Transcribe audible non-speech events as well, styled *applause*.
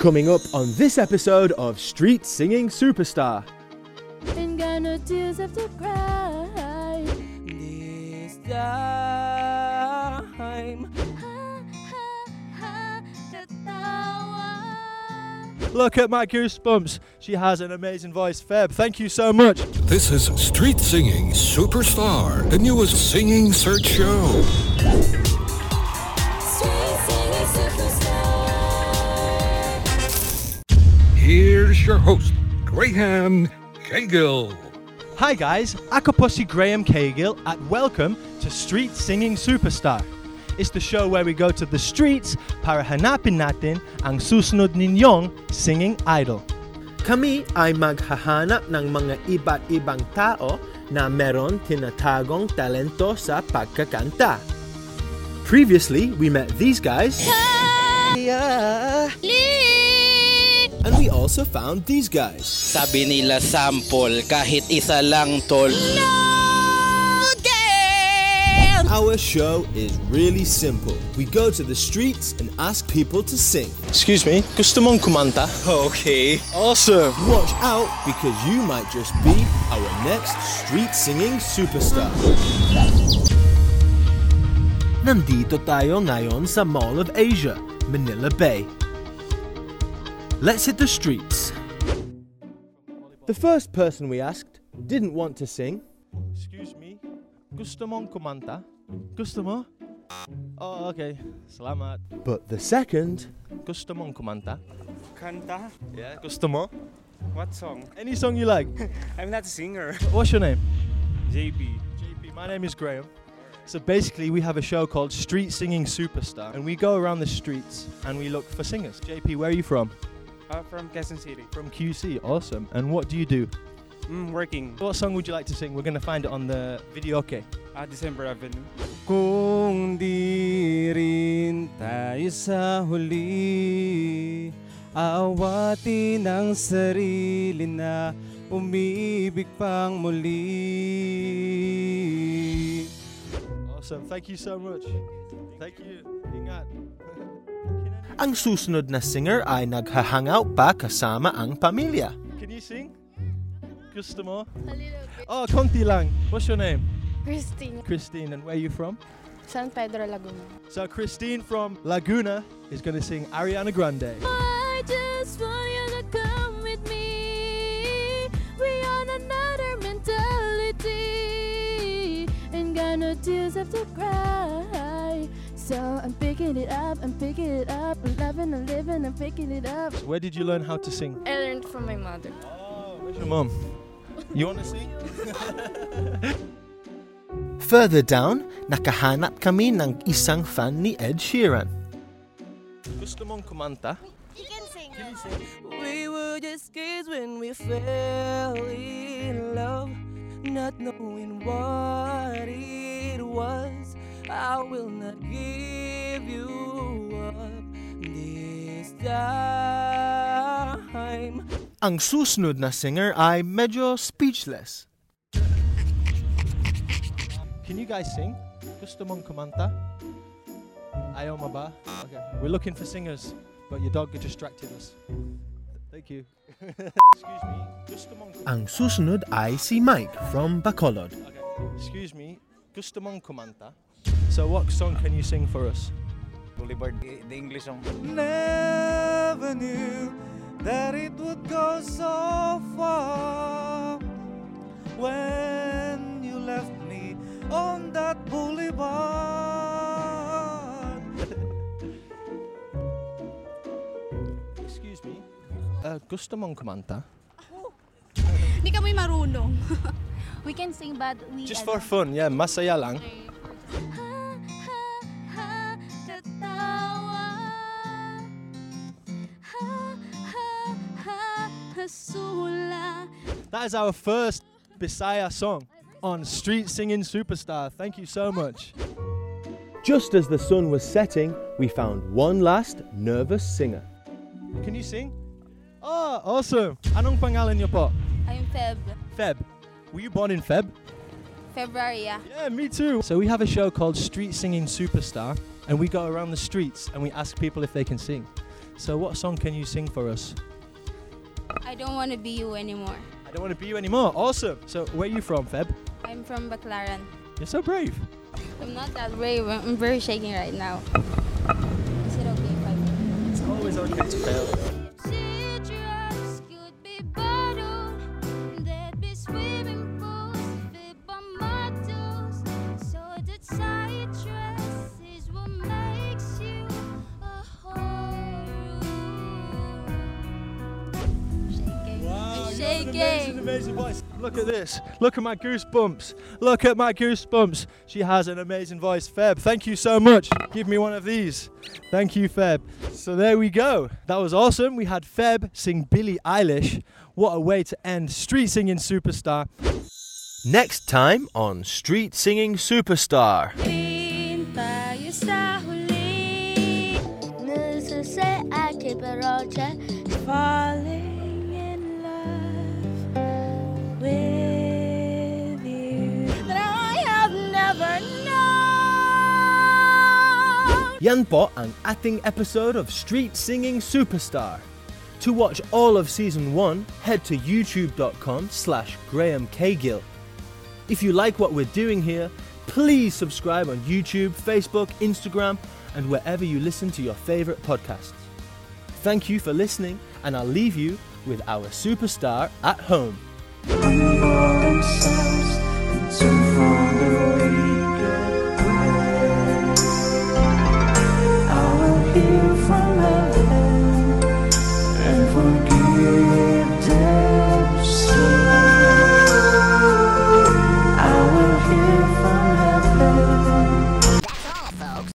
Coming up on this episode of Street Singing Superstar. Ain't got no tears to cry. This time. Ha, ha, ha, katawa. Look at my goosebumps. She has an amazing voice. Feb, thank you so much. This is Street Singing Superstar, the newest singing search show. Host, Graham Cagill. Hi guys, ako po si Graham Cagill at welcome to Street Singing Superstar. It's the show where we go to the streets para hanapin natin ang susunod ninyong singing idol. Kami ay maghahanap ng mga iba't ibang tao na meron tinatagong talento sa pagkakanta. Previously, we met these guys. And we also found these guys. Sabi nila sample, kahit isa lang tol. Our show is really simple. We go to the streets and ask people to sing. Excuse me, gusto mong kumanta? Okay. Awesome! Watch out because you might just be our next street singing superstar. Nandito tayo ngayon sa Mall of Asia, Manila Bay. Let's hit the streets. The first person we asked didn't want to sing. Excuse me, gusto mong kumanta? Gusto mo? Oh, okay. Salamat. But the second, gusto mong kumanta? Kanta? Yeah, gusto mo? What song? Any song you like. *laughs* I'm not a singer. What's your name? JP. JP. My name is Graham. So basically, we have a show called Street Singing Superstar, and we go around the streets and we look for singers. JP, where are you from? Uh, from Quezon City. From QC. Awesome. And what do you do? Mm, working. What song would you like to sing? We're gonna find it on the video. Okay. Uh, December Avenue. Kung di rin tayo sa huli Aawatin ang sarili na umibig pang muli Awesome. Thank you so much. Thank you. Ingat. Ang susunod na singer ay naghahangout pa kasama ang pamilya. Can you sing? Gusto mo? A little bit. Oh, konti lang. What's your name? Cristine. Cristine. And where are you from? San Pedro Laguna. So Cristine from Laguna is going to sing Ariana Grande. I just want you to come with me. We on another mentality. Ain't got no tears left to cry. So I'm picking it up, I'm picking it up, I'm loving and living, I'm picking it up. Where did you learn how to sing? I learned from my mother. Oh, where's your mom? You want to sing? *laughs* Further down, nakahanap kami ng isang fan ni Ed Sheeran. Gusto mong kumanta? We were just kids when we fell in love, not knowing what it was. I will not give you up this time. Ang susunod na singer ay medyo speechless. Can you guys sing? Gusto mong kumanta? Ayaw mo ba? Okay. We're looking for singers, but your dog distracted us. Thank you. *laughs* Excuse me. Gusto mong Ang susunod ay si Mike from Bacolod. Okay. Excuse me. Gusto mong kumanta? So what song can you sing for us? Boulevard, the English song. Never knew that it would go so far when you left me on that boulevard. *laughs* Excuse me. Uh, gusto mong kumanta? Hindi kami marunong. *laughs* we can sing but we Just for fun, yeah. Masaya lang. Ha, ha, ha, katawa. Ha, ha, ha, hasula. That is our first Bisaya song on Street Singing Superstar. Thank you so much. Just as the sun was setting, we found one last nervous singer. Can you sing? Oh, awesome. Anong pangalan niyo po? I'm Feb. Feb. Were you born in Feb? February, yeah. Yeah, me too. So we have a show called Street Singing Superstar, and we go around the streets and we ask people if they can sing. So, what song can you sing for us? I don't want to be you anymore. I don't want to be you anymore. Awesome. So, where are you from, Feb? I'm from Baclaran. You're so brave. I'm not that brave. I'm very shaking right now. Is it okay if I It's always okay to fail. Wow, I'm you have an amazing, amazing voice. Look at this. Look at my goosebumps. Look at my goosebumps. She has an amazing voice. Feb, thank you so much. Give me one of these. Thank you, Feb. So there we go. That was awesome. We had Feb sing Billie Eilish. What a way to end Street Singing Superstar. Next time on Street Singing Superstar. tayo sa huli Nagsasayaki pero siya Falling Yan po ang ating episode of Street Singing Superstar. To watch all of season 1, head to youtube.com slash Graham Cagill. If you like what we're doing here, please subscribe on YouTube, Facebook, Instagram, and wherever you listen to your favorite podcasts. Thank you for listening, and I'll leave you with our superstar at home. From heaven